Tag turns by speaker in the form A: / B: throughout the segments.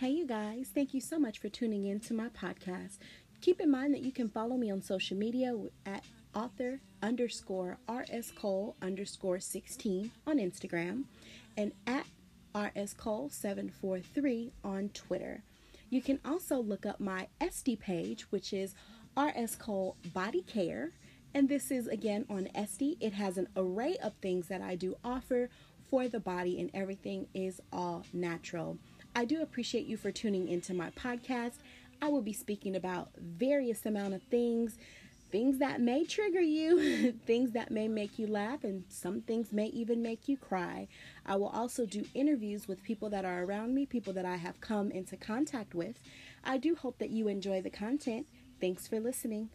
A: Hey, you guys, thank you so much for tuning in to my podcast. Keep in mind that you can follow me on social media at author underscore RS Cole underscore 16 on Instagram and at RS Cole 743 on Twitter. You can also look up my Etsy page, which is RS Cole Body Care. And this is again on Etsy. It has an array of things that I do offer for the body, and everything is all natural. I do appreciate you for tuning into my podcast. I will be speaking about various amount of things, things that may trigger you, things that may make you laugh, and some things may even make you cry. I will also do interviews with people that are around me, people that I have come into contact with. I do hope that you enjoy the content. Thanks for listening.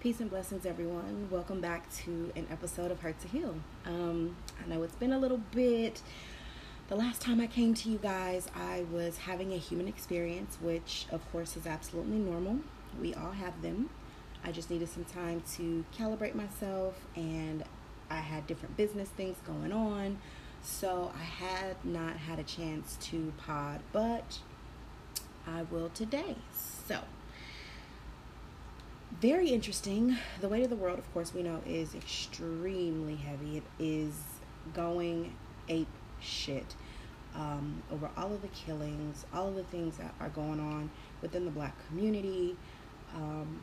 A: Peace and blessings, everyone. Welcome back to an episode of Hurt to Heal. Um, I know it's been a little bit the last time I came to you guys, I was having a human experience, which of course is absolutely normal. We all have them. I just needed some time to calibrate myself, and I had different business things going on. So I had not had a chance to pod, but I will today. So, very interesting. The weight of the world, of course, we know is extremely heavy. It is going ape shit um, over all of the killings, all of the things that are going on within the black community. Um,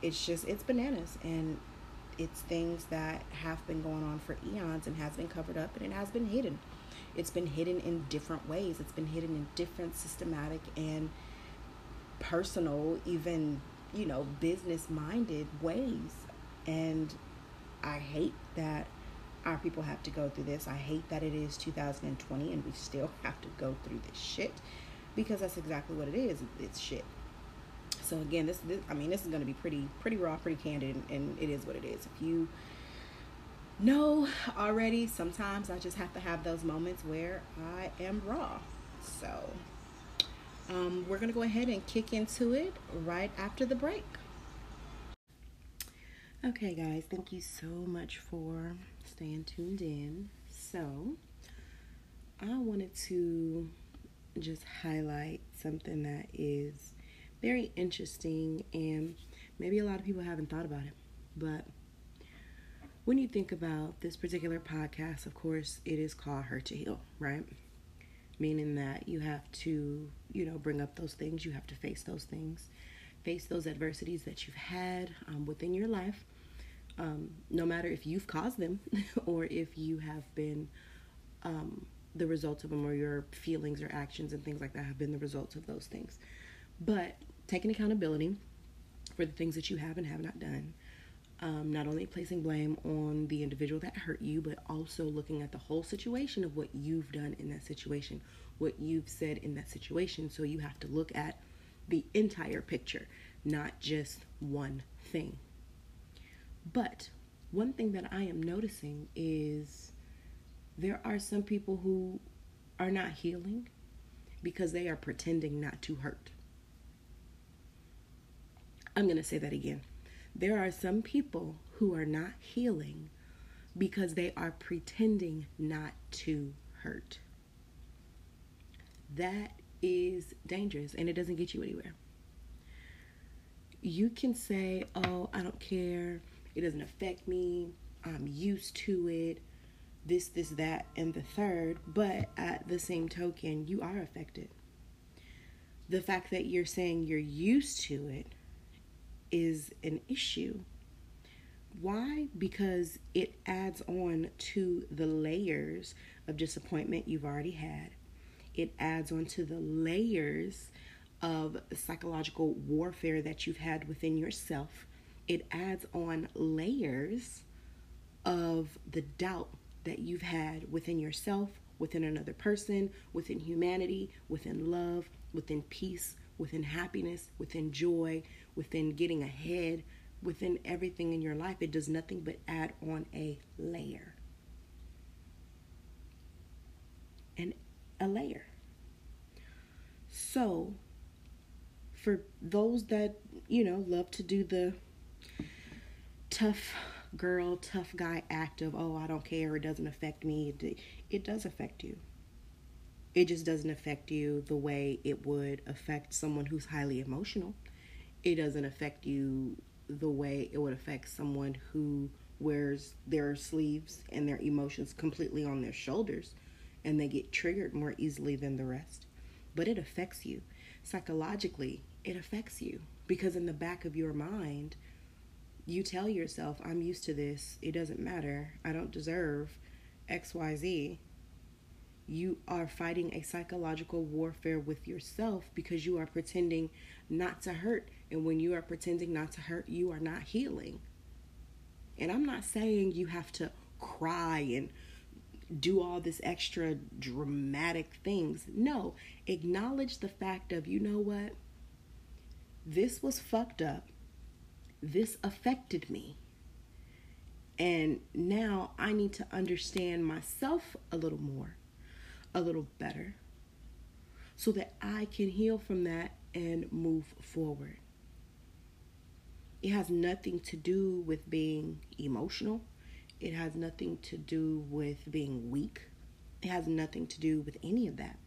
A: it's just, it's bananas. And it's things that have been going on for eons and has been covered up and it has been hidden. It's been hidden in different ways. It's been hidden in different systematic and personal, even, you know, business minded ways. And I hate that our people have to go through this. I hate that it is 2020 and we still have to go through this shit because that's exactly what it is. It's shit. So again, this, this I mean, this is going to be pretty pretty raw, pretty candid, and, it is what it is. If you know already, sometimes I just have to have those moments where I am raw. So um, we're going to go ahead and kick into it right after the break. Okay, guys, thank you so much for staying tuned in. So, I wanted to just highlight something that is very interesting and maybe a lot of people haven't thought about it. But when you think about this particular podcast, of course, it is called Hurt to Heal, right? Meaning that you have to, you know, bring up those things, you have to face those things, face those adversities that you've had um, within your life um, no matter if you've caused them or if you have been um, the results of them or your feelings or actions and things like that have been the results of those things. But taking accountability for the things that you have and have not done. Um, not only placing blame on the individual that hurt you, but also looking at the whole situation of what you've done in that situation, what you've said in that situation. So you have to look at the entire picture, not just one thing. But one thing that I am noticing is there are some people who are not healing because they are pretending not to hurt. I'm going to say that again. There are some people who are not healing because they are pretending not to hurt. That is dangerous and it doesn't get you anywhere. You can say, Oh, I don't care it doesn't affect me. I'm used to it. This, this, that, and the third. But at the same token, you are affected. The fact that you're saying you're used to it is an issue. Why? Because it adds on to the layers of disappointment you've already had. It adds on to the layers of psychological warfare that you've had within yourself it adds on layers of the doubt that you've had within yourself, within another person, within humanity, within love, within peace, within happiness, within joy, within getting ahead, within everything in your life. It does nothing but add on a layer. And a layer. So, for those that, you know, love to do the tough girl, tough guy act of, oh, I don't care, it doesn't affect me. It, it does affect you. It just doesn't affect you the way it would affect someone who's highly emotional. It doesn't affect you the way it would affect someone who wears their sleeves and their emotions completely on their shoulders and they get triggered more easily than the rest. But it affects you. Psychologically, it affects you because in the back of your mind, you tell yourself, I'm used to this. It doesn't matter. I don't deserve XYZ you are fighting a psychological warfare with yourself because you are pretending not to hurt. And when you are pretending not to hurt, you are not healing. And I'm not saying you have to cry and do all this extra dramatic things. No, acknowledge the fact of, you know what? This was fucked up. This affected me. And now I need to understand myself a little more a little better so that I can heal from that and move forward. It has nothing to do with being emotional. It has nothing to do with being weak. It has nothing to do with any of that.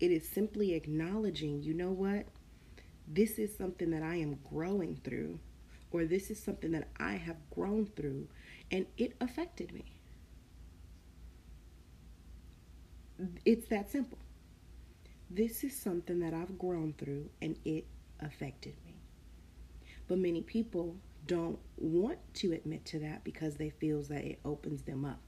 A: It is simply acknowledging, you know what? This is something that I am growing through, or this is something that I have grown through, and it affected me. It's that simple. This is something that I've grown through and it affected me. But many people don't want to admit to that because they feel that it opens them up.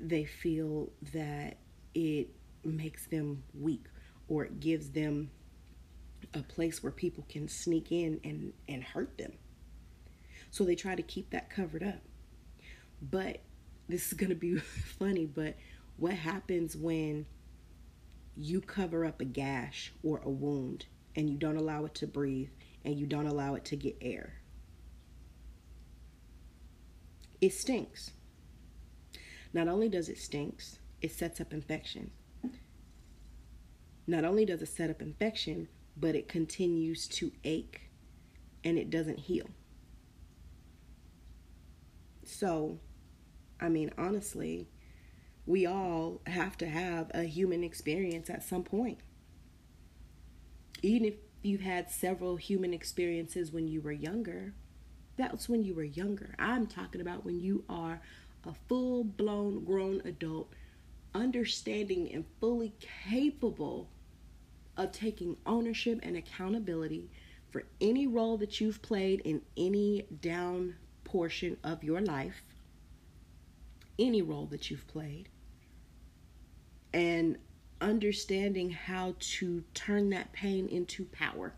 A: They feel that it makes them weak or it gives them a place where people can sneak in and, and hurt them. So they try to keep that covered up. But this is going to be funny, but what happens when you cover up a gash or a wound and you don't allow it to breathe and you don't allow it to get air? It stinks. Not only does it stinks, it sets up infection. Not only does it set up infection, but it continues to ache and it doesn't heal. So, I mean, honestly, we all have to have a human experience at some point. Even if you've had several human experiences when you were younger, that's when you were younger. I'm talking about when you are a full blown grown adult, understanding and fully capable of taking ownership and accountability for any role that you've played in any down portion of your life, any role that you've played, and understanding how to turn that pain into power.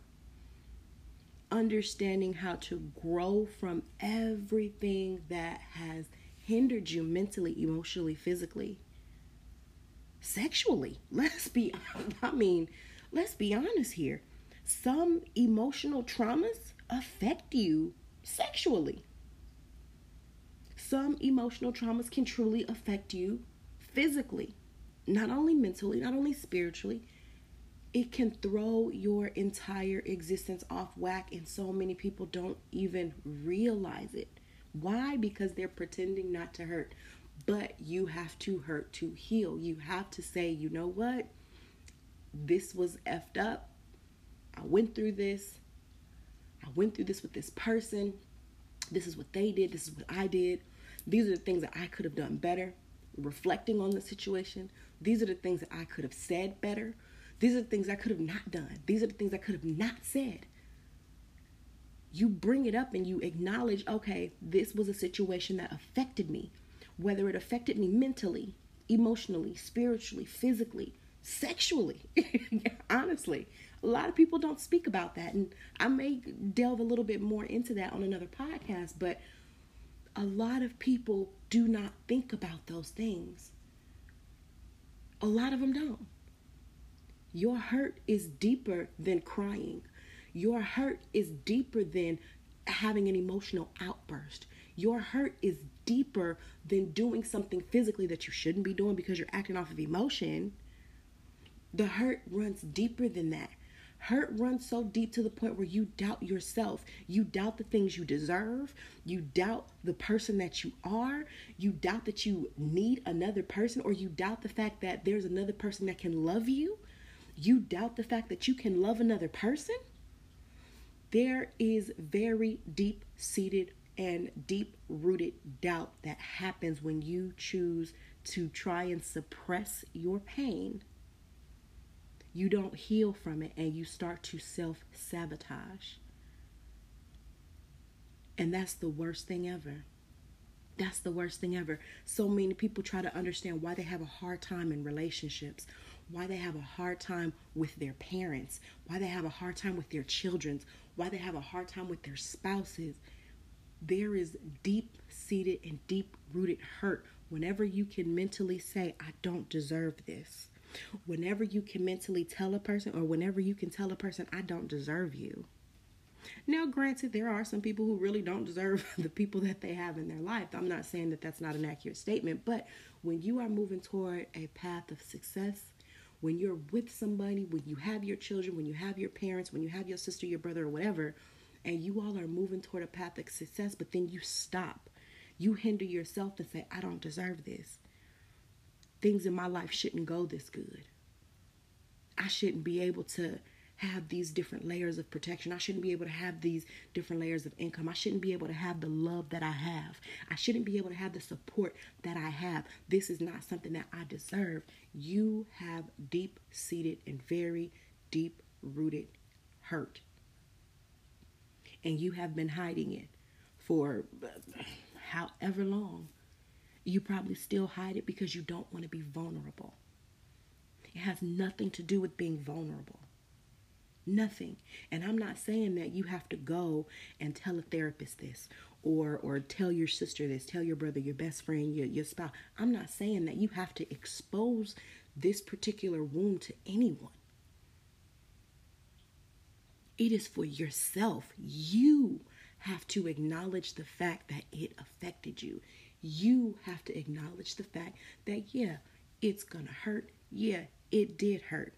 A: Understanding how to grow from everything that has hindered you mentally, emotionally, physically, sexually. Let's be, I mean, let's be honest here. Some emotional traumas affect you sexually. Some emotional traumas can truly affect you physically not only mentally, not only spiritually, it can throw your entire existence off whack, and so many people don't even realize it. Why? Because they're pretending not to hurt. But you have to hurt to heal. You have to say, you know what? This was effed up. I went through this. I went through this with this person. This is what they did. This is what I did. These are the things that I could have done better. Reflecting on the situation, these are the things that I could have said better. These are the things I could have not done. These are the things I could have not said. You bring it up and you acknowledge, okay, this was a situation that affected me, whether it affected me mentally, emotionally, spiritually, physically, sexually. Honestly, a lot of people don't speak about that. And I may delve a little bit more into that on another podcast, but a lot of people do not think about those things. A lot of them don't. Your hurt is deeper than crying. Your hurt is deeper than having an emotional outburst. Your hurt is deeper than doing something physically that you shouldn't be doing because you're acting off of emotion. The hurt runs deeper than that. Hurt runs so deep to the point where you doubt yourself. You doubt the things you deserve. You doubt the person that you are. You doubt that you need another person, or you doubt the fact that there's another person that can love you. You doubt the fact that you can love another person. There is very deep seated and deep rooted doubt that happens when you choose to try and suppress your pain you don't heal from it and you start to self sabotage. And that's the worst thing ever. That's the worst thing ever. So many people try to understand why they have a hard time in relationships, why they have a hard time with their parents, why they have a hard time with their children, why they have a hard time with their spouses. There is deep seated and deep rooted hurt whenever you can mentally say, I don't deserve this. Whenever you can mentally tell a person, or whenever you can tell a person, I don't deserve you. Now, granted, there are some people who really don't deserve the people that they have in their life. I'm not saying that that's not an accurate statement, but when you are moving toward a path of success, when you're with somebody, when you have your children, when you have your parents, when you have your sister, your brother, or whatever, and you all are moving toward a path of success, but then you stop, you hinder yourself and say, I don't deserve this things in my life shouldn't go this good. I shouldn't be able to have these different layers of protection. I shouldn't be able to have these different layers of income. I shouldn't be able to have the love that I have. I shouldn't be able to have the support that I have. This is not something that I deserve. You have deep seated and very deep rooted hurt. And you have been hiding it for however long. You probably still hide it because you don't want to be vulnerable. It has nothing to do with being vulnerable. Nothing. And I'm not saying that you have to go and tell a therapist this or or tell your sister this, tell your brother, your best friend, your, your spouse. I'm not saying that you have to expose this particular wound to anyone. It is for yourself. You have to acknowledge the fact that it affected you you have to acknowledge the fact that, yeah, it's going to hurt. Yeah, it did hurt.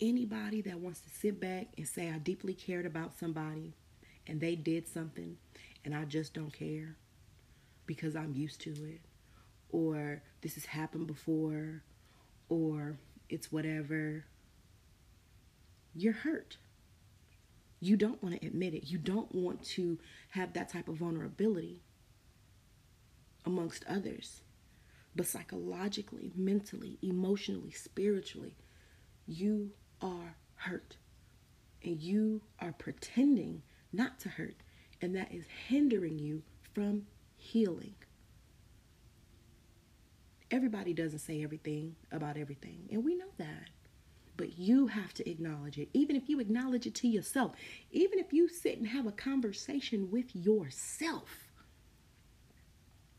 A: Anybody that wants to sit back and say, I deeply cared about somebody and they did something and I just don't care because I'm used to it, or this has happened before, or it's whatever, you're hurt. You don't want to admit it. You don't want to have that type of vulnerability amongst others. But psychologically, mentally, emotionally, spiritually, you are hurt. And you are pretending not to hurt. And that is hindering you from healing. Everybody doesn't say everything about everything. And we know that but you have to acknowledge it. Even if you acknowledge it to yourself, even if you sit and have a conversation with yourself,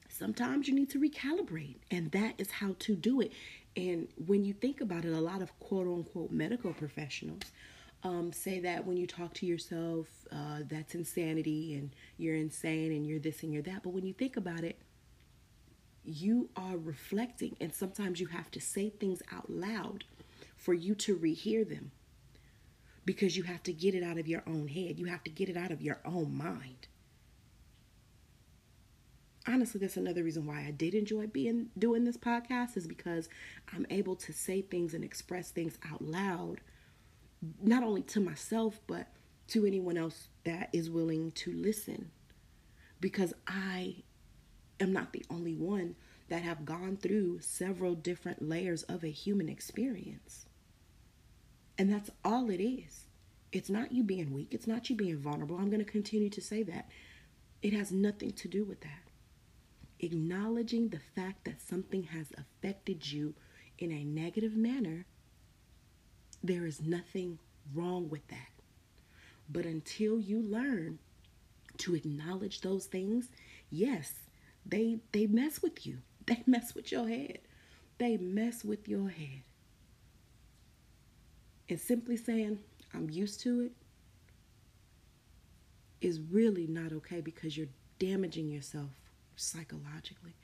A: sometimes you need to recalibrate, and that is how to do it. And when you think about it, a lot of quote unquote medical professionals um, say that when you talk to yourself, uh, that's insanity and you're insane and you're this and you're that. But when you think about it, you are reflecting, and sometimes you have to say things out loud for you to rehear them because you have to get it out of your own head. You have to get it out of your own mind. Honestly, that's another reason why I did enjoy being doing this podcast is because I'm able to say things and express things out loud, not only to myself, but to anyone else that is willing to listen. Because I am not the only one that have gone through several different layers of a human experience. And that's all it is. It's not you being weak, it's not you being vulnerable. I'm going to continue to say that. It has nothing to do with that. Acknowledging the fact that something has affected you in a negative manner, there is nothing wrong with that. But until you learn to acknowledge those things, yes, they they mess with you. They mess with your head. They mess with your head. And simply saying, I'm used to it, is really not okay because you're damaging yourself psychologically.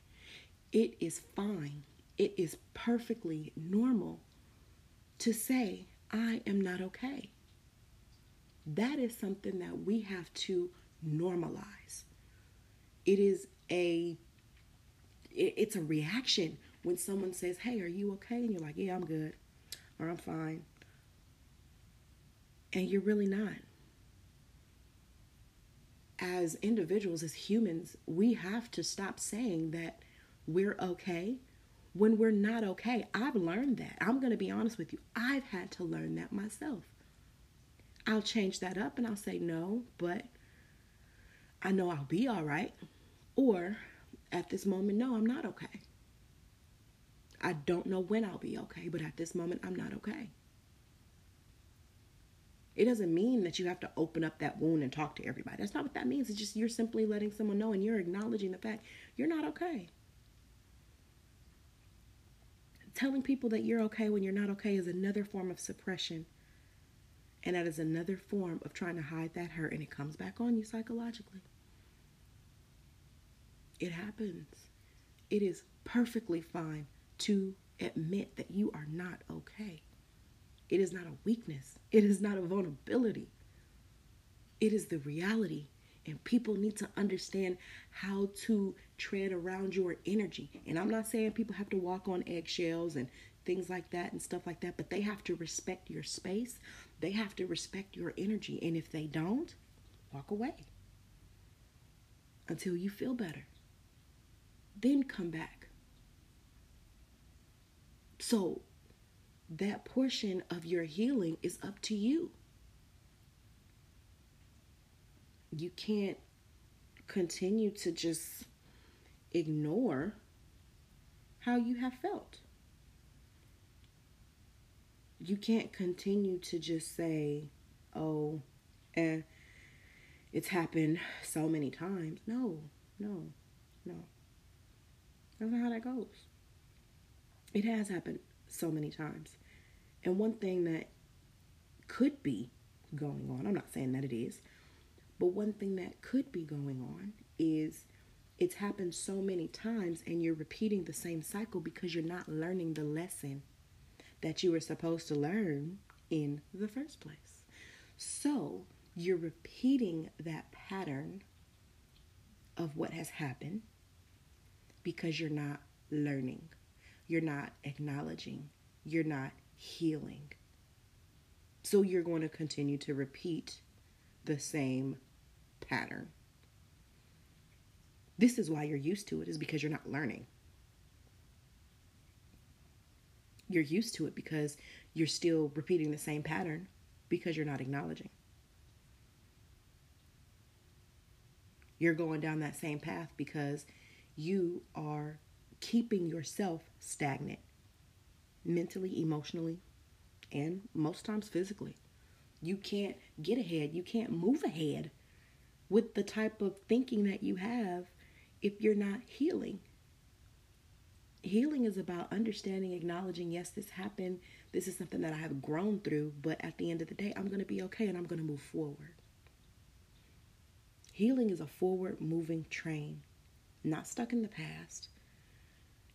A: It is fine, it is perfectly normal to say, I am not okay. That is something that we have to normalize. It is a it's a reaction when someone says, "Hey, are you okay?" and you're like, "Yeah, I'm good." Or "I'm fine." And you're really not. As individuals, as humans, we have to stop saying that we're okay when we're not okay. I've learned that. I'm going to be honest with you. I've had to learn that myself. I'll change that up and I'll say no, but I know I'll be all right. Or at this moment, no, I'm not okay. I don't know when I'll be okay, but at this moment, I'm not okay. It doesn't mean that you have to open up that wound and talk to everybody. That's not what that means. It's just you're simply letting someone know and you're acknowledging the fact you're not okay. Telling people that you're okay when you're not okay is another form of suppression. And that is another form of trying to hide that hurt, and it comes back on you psychologically. It happens. It is perfectly fine to admit that you are not okay. It is not a weakness, it is not a vulnerability. It is the reality. And people need to understand how to tread around your energy. And I'm not saying people have to walk on eggshells and things like that and stuff like that, but they have to respect your space. They have to respect your energy. And if they don't, walk away until you feel better. Then come back. So, that portion of your healing is up to you. You can't continue to just ignore how you have felt. You can't continue to just say, oh, eh, it's happened so many times. No, no, no. That's not how that goes. It has happened so many times. And one thing that could be going on, I'm not saying that it is, but one thing that could be going on is it's happened so many times and you're repeating the same cycle because you're not learning the lesson that you were supposed to learn in the first place. So you're repeating that pattern of what has happened because you're not learning, you're not acknowledging, you're not healing. So you're going to continue to repeat the same pattern. This is why you're used to it, is because you're not learning. You're used to it because you're still repeating the same pattern because you're not acknowledging. You're going down that same path because you are keeping yourself stagnant mentally, emotionally, and most times physically. You can't get ahead, you can't move ahead with the type of thinking that you have if you're not healing. Healing is about understanding, acknowledging, yes, this happened. This is something that I have grown through, but at the end of the day, I'm going to be okay and I'm going to move forward. Healing is a forward moving train, not stuck in the past.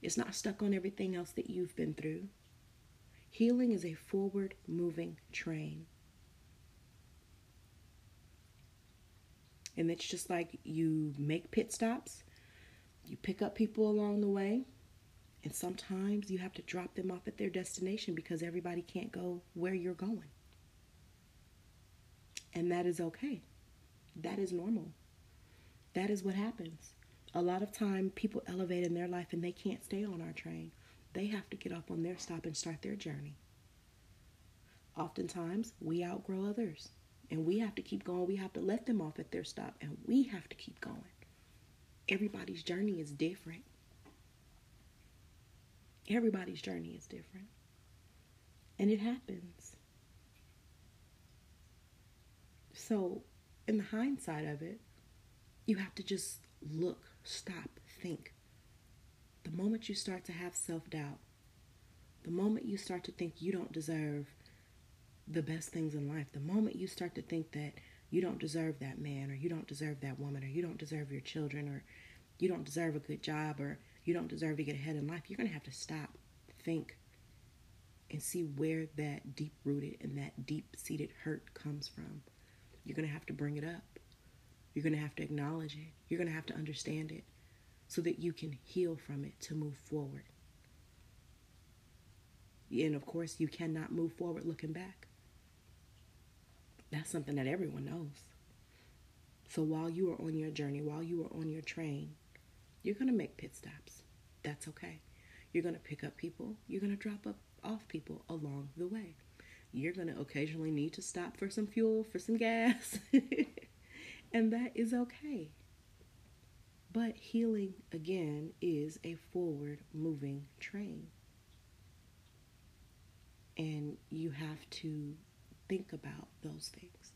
A: It's not stuck on everything else that you've been through. Healing is a forward moving train. And it's just like you make pit stops, you pick up people along the way, and sometimes you have to drop them off at their destination because everybody can't go where you're going. And that is okay. That is normal. That is what happens. A lot of time people elevate in their life and they can't stay on our train. They have to get off on their stop and start their journey. Oftentimes we outgrow others and we have to keep going. We have to let them off at their stop and we have to keep going. Everybody's journey is different. Everybody's journey is different. And it happens. So, in the hindsight of it, you have to just look, stop, think. The moment you start to have self doubt, the moment you start to think you don't deserve the best things in life, the moment you start to think that you don't deserve that man or you don't deserve that woman or you don't deserve your children or you don't deserve a good job or you don't deserve to get ahead in life, you're going to have to stop, think, and see where that deep rooted and that deep seated hurt comes from. You're going to have to bring it up. You're going to have to acknowledge it. You're going to have to understand it so that you can heal from it to move forward. And of course, you cannot move forward looking back. That's something that everyone knows. So while you are on your journey, while you are on your train, you're going to make pit stops. That's okay. You're going to pick up people. You're going to drop up off people along the way. You're going to occasionally need to stop for some fuel, for some gas. and that is okay. But healing, again, is a forward moving train. And you have to think about those things.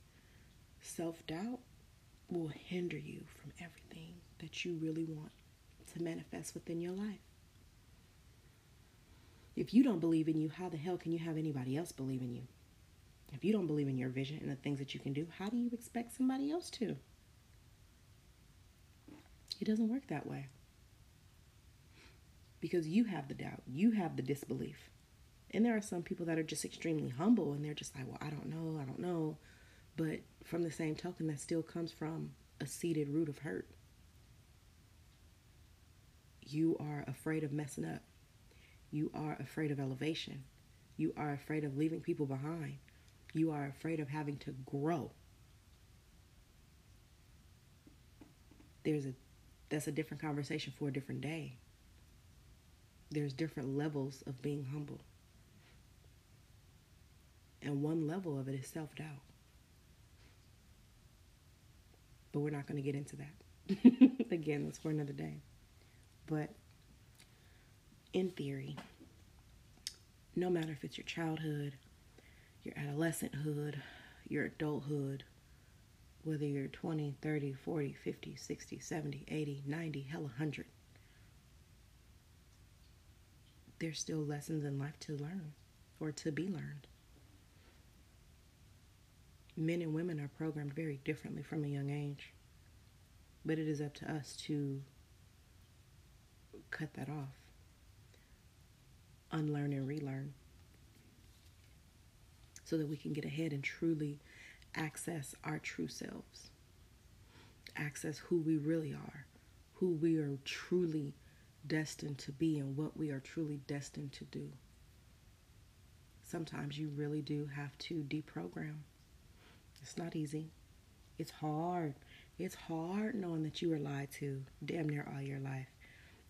A: Self doubt will hinder you from everything that you really want to manifest within your life. If you don't believe in you, how the hell can you have anybody else believe in you? If you don't believe in your vision and the things that you can do, how do you expect somebody else to? It doesn't work that way. Because you have the doubt, you have the disbelief. And there are some people that are just extremely humble and they're just like, well, I don't know, I don't know. But from the same token, that still comes from a seated root of hurt. You are afraid of messing up. You are afraid of elevation. You are afraid of leaving people behind. You are afraid of having to grow. There's a that's a different conversation for a different day. There's different levels of being humble. And one level of it is self-doubt. But we're not going to get into that. Again, that's for another day. But in theory, no matter if it's your childhood, your adolescenthood, your adulthood, whether you're 20, 30, 40, 50, 60, 70, 80, 90, hell, 100, there's still lessons in life to learn or to be learned. Men and women are programmed very differently from a young age, but it is up to us to cut that off, unlearn and relearn, so that we can get ahead and truly access our true selves, access who we really are, who we are truly destined to be, and what we are truly destined to do. Sometimes you really do have to deprogram. It's not easy. It's hard. It's hard knowing that you were lied to damn near all your life.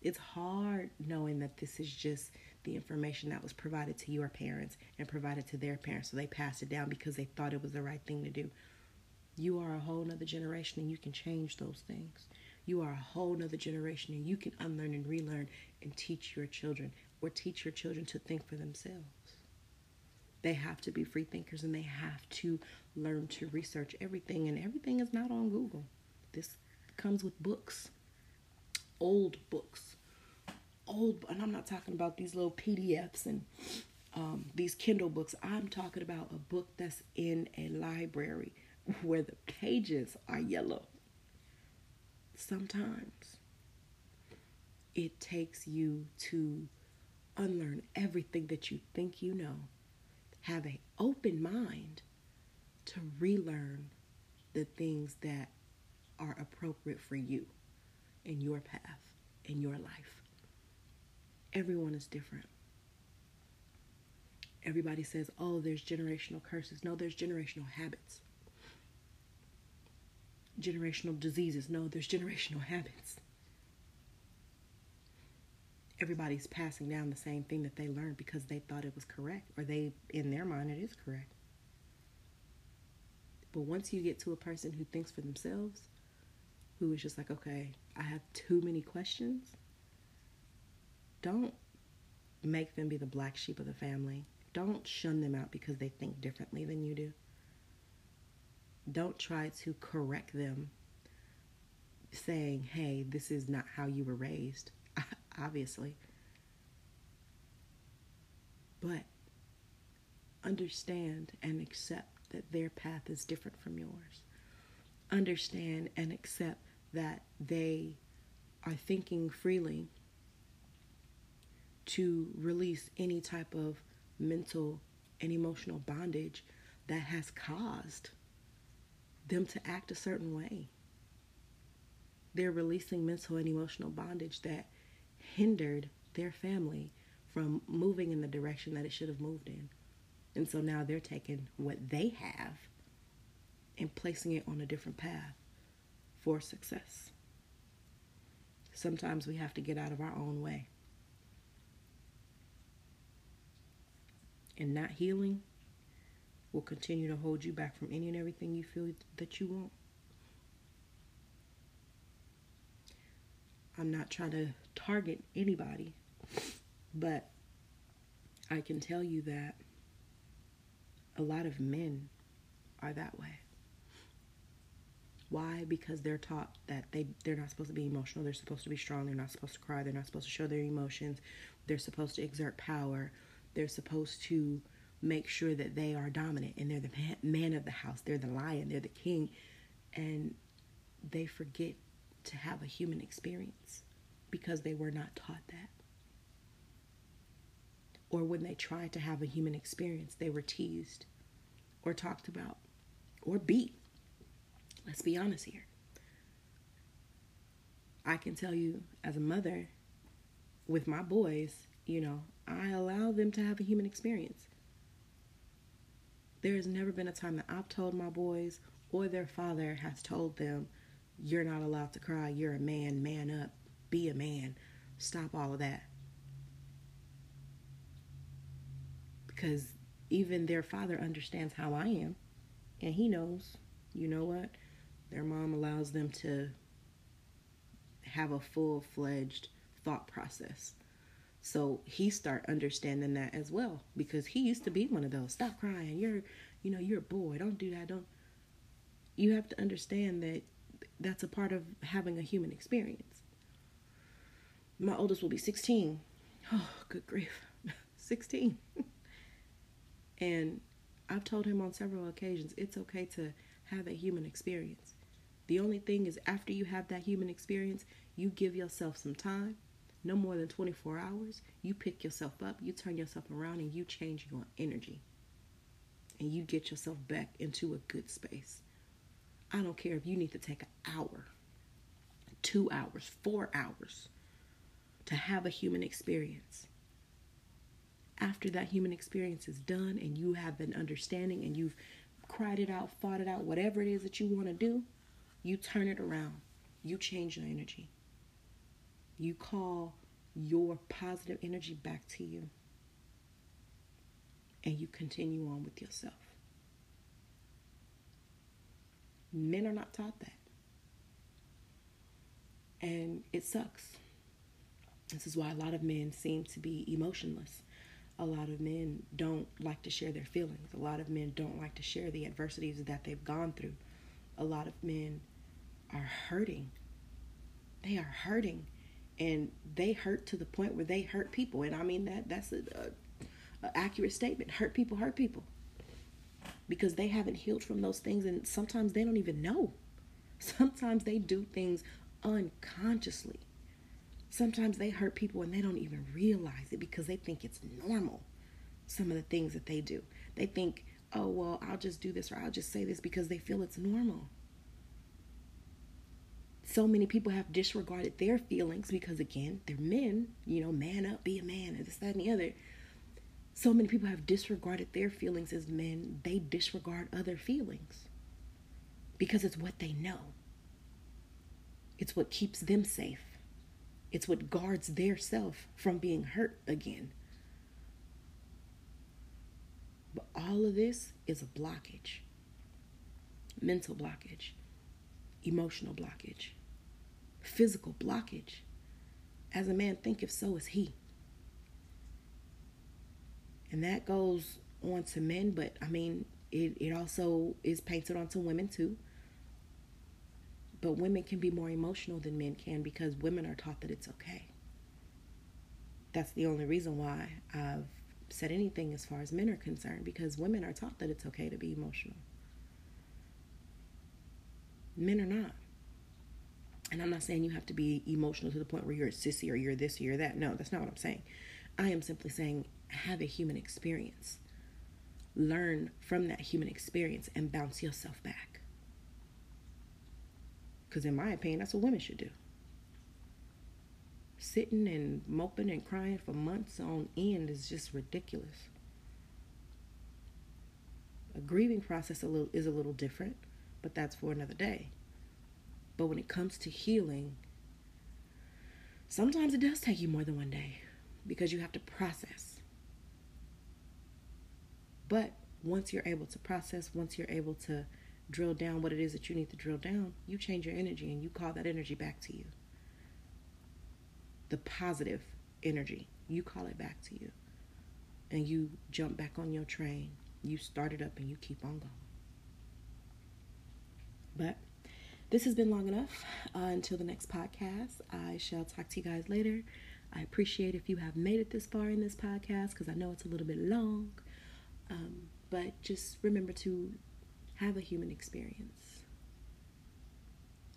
A: It's hard knowing that this is just the information that was provided to your parents and provided to their parents. So they passed it down because they thought it was the right thing to do. You are a whole nother generation and you can change those things. You are a whole nother generation and you can unlearn and relearn and teach your children or teach your children to think for themselves. They have to be free thinkers and they have to learn to research everything, and everything is not on Google. This comes with books, old books, old, and I'm not talking about these little PDFs and um, these Kindle books. I'm talking about a book that's in a library where the pages are yellow. Sometimes it takes you to unlearn everything that you think you know. Have an open mind to relearn the things that are appropriate for you in your path, in your life. Everyone is different. Everybody says, oh, there's generational curses. No, there's generational habits. Generational diseases. No, there's generational habits. Everybody's passing down the same thing that they learned because they thought it was correct, or they, in their mind, it is correct. But once you get to a person who thinks for themselves, who is just like, okay, I have too many questions, don't make them be the black sheep of the family. Don't shun them out because they think differently than you do. Don't try to correct them saying, hey, this is not how you were raised, obviously. But understand and accept that their path is different from yours. Understand and accept that they are thinking freely to release any type of mental and emotional bondage that has caused them to act a certain way. They're releasing mental and emotional bondage that hindered their family from moving in the direction that it should have moved in. And so now they're taking what they have and placing it on a different path for success. Sometimes we have to get out of our own way. And not healing will continue to hold you back from any and everything you feel that you want. I'm not trying to target anybody, but I can tell you that a lot of men are that way. Why? Because they're taught that they they're not supposed to be emotional. They're supposed to be strong. They're not supposed to cry. They're not supposed to show their emotions. They're supposed to exert power. They're supposed to make sure that they are dominant and they're the man of the house. They're the lion. They're the king, and they forget to have a human experience because they were not taught that. Or when they tried to have a human experience, they were teased or talked about or beat. Let's be honest here. I can tell you as a mother with my boys, you know, I allow them to have a human experience. There has never been a time that I've told my boys or their father has told them, You're not allowed to cry. You're a man. Man up. Be a man. Stop all of that. Because even their father understands how I am. And he knows, you know what? Their mom allows them to have a full fledged thought process. So he start understanding that as well because he used to be one of those. Stop crying. You're, you know, you're a boy. Don't do that. Don't. You have to understand that that's a part of having a human experience. My oldest will be 16. Oh, good grief. 16. and I've told him on several occasions it's okay to have a human experience. The only thing is, after you have that human experience, you give yourself some time, no more than 24 hours. You pick yourself up, you turn yourself around, and you change your energy. And you get yourself back into a good space. I don't care if you need to take an hour, two hours, four hours to have a human experience. After that human experience is done and you have an understanding and you've cried it out, fought it out, whatever it is that you want to do, you turn it around. You change your energy. You call your positive energy back to you. And you continue on with yourself. Men are not taught that. And it sucks. This is why a lot of men seem to be emotionless. A lot of men don't like to share their feelings. A lot of men don't like to share the adversities that they've gone through. A lot of men are hurting. They are hurting, and they hurt to the point where they hurt people. And I mean that that's a, a, a accurate statement. Hurt people hurt people because they haven't healed from those things, and sometimes they don't even know. Sometimes they do things unconsciously. Sometimes they hurt people and they don't even realize it because they think it's normal. Some of the things that they do. They think, oh, well, I'll just do this or I'll just say this because they feel it's normal so many people have disregarded their feelings because again they're men you know man up be a man and this that and the other. So many people have disregarded their feelings as men. They disregard other feelings because it's what they know. It's what keeps them safe. It's what guards their self from being hurt again. But all of this is a blockage mental blockage emotional blockage physical blockage. As a man thinketh, so is he. And that goes on to men, but I mean, it, it also is painted onto women too. But women can be more emotional than men can because women are taught that it's okay. That's the only reason why I've said anything as far as men are concerned because women are taught that it's okay to be emotional. Men are not. And I'm not saying you have to be emotional to the point where you're a sissy or you're this or you're that. No, that's not what I'm saying. I am simply saying have a human experience. Learn from that human experience and bounce yourself back. Because, in my opinion, that's what women should do. Sitting and moping and crying for months on end is just ridiculous. A grieving process a little, is a little different, but that's for another day. But when it comes to healing, sometimes it does take you more than one day because you have to process. But once you're able to process, once you're able to drill down what it is that you need to drill down, you change your energy and you call that energy back to you. The positive energy, you call it back to you. And you jump back on your train. You start it up and you keep on going. But this has been long enough. Uh, until the next podcast, I shall talk to you guys later. I appreciate if you have made it this far in this podcast because I know it's a little bit long. Um, but just remember to have a human experience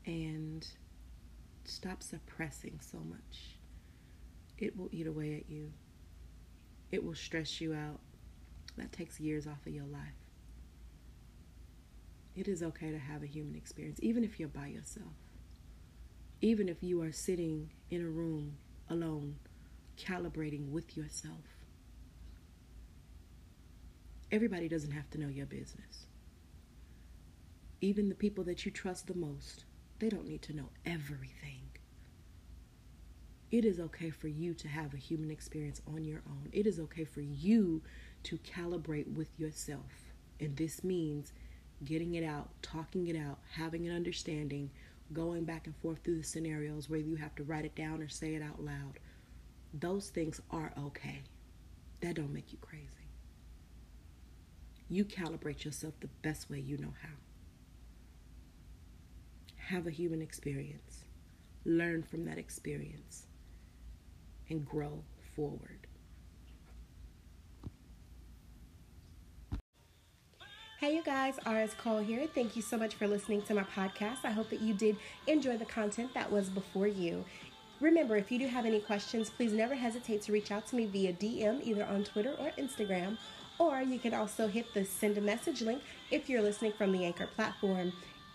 A: and stop suppressing so much. It will eat away at you, it will stress you out. That takes years off of your life. It is okay to have a human experience, even if you're by yourself. Even if you are sitting in a room alone, calibrating with yourself. Everybody doesn't have to know your business. Even the people that you trust the most, they don't need to know everything. It is okay for you to have a human experience on your own. It is okay for you to calibrate with yourself. And this means getting it out, talking it out, having an understanding, going back and forth through the scenarios, whether you have to write it down or say it out loud. Those things are okay. That don't make you crazy. You calibrate yourself the best way you know how have a human experience, learn from that experience, and grow forward. Hey, you guys, RS Cole here. Thank you so much for listening to my podcast. I hope that you did enjoy the content that was before you. Remember, if you do have any questions, please never hesitate to reach out to me via DM either on Twitter or Instagram. Or you can also hit the send a message link if you're listening from the Anchor platform.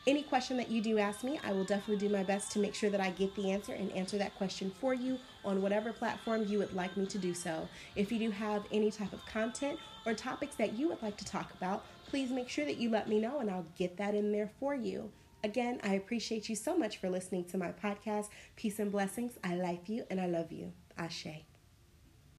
A: Any question that you do ask me, I will definitely do my best to make sure that I get the answer and answer that question for you on whatever platform you would like me to do so. If you do have any type of content or topics that you would like to talk about, please make sure that you let me know and I'll get that in there for you. Again, I appreciate you so much for listening to my podcast. Peace and blessings. I like you and I love you. Ashe.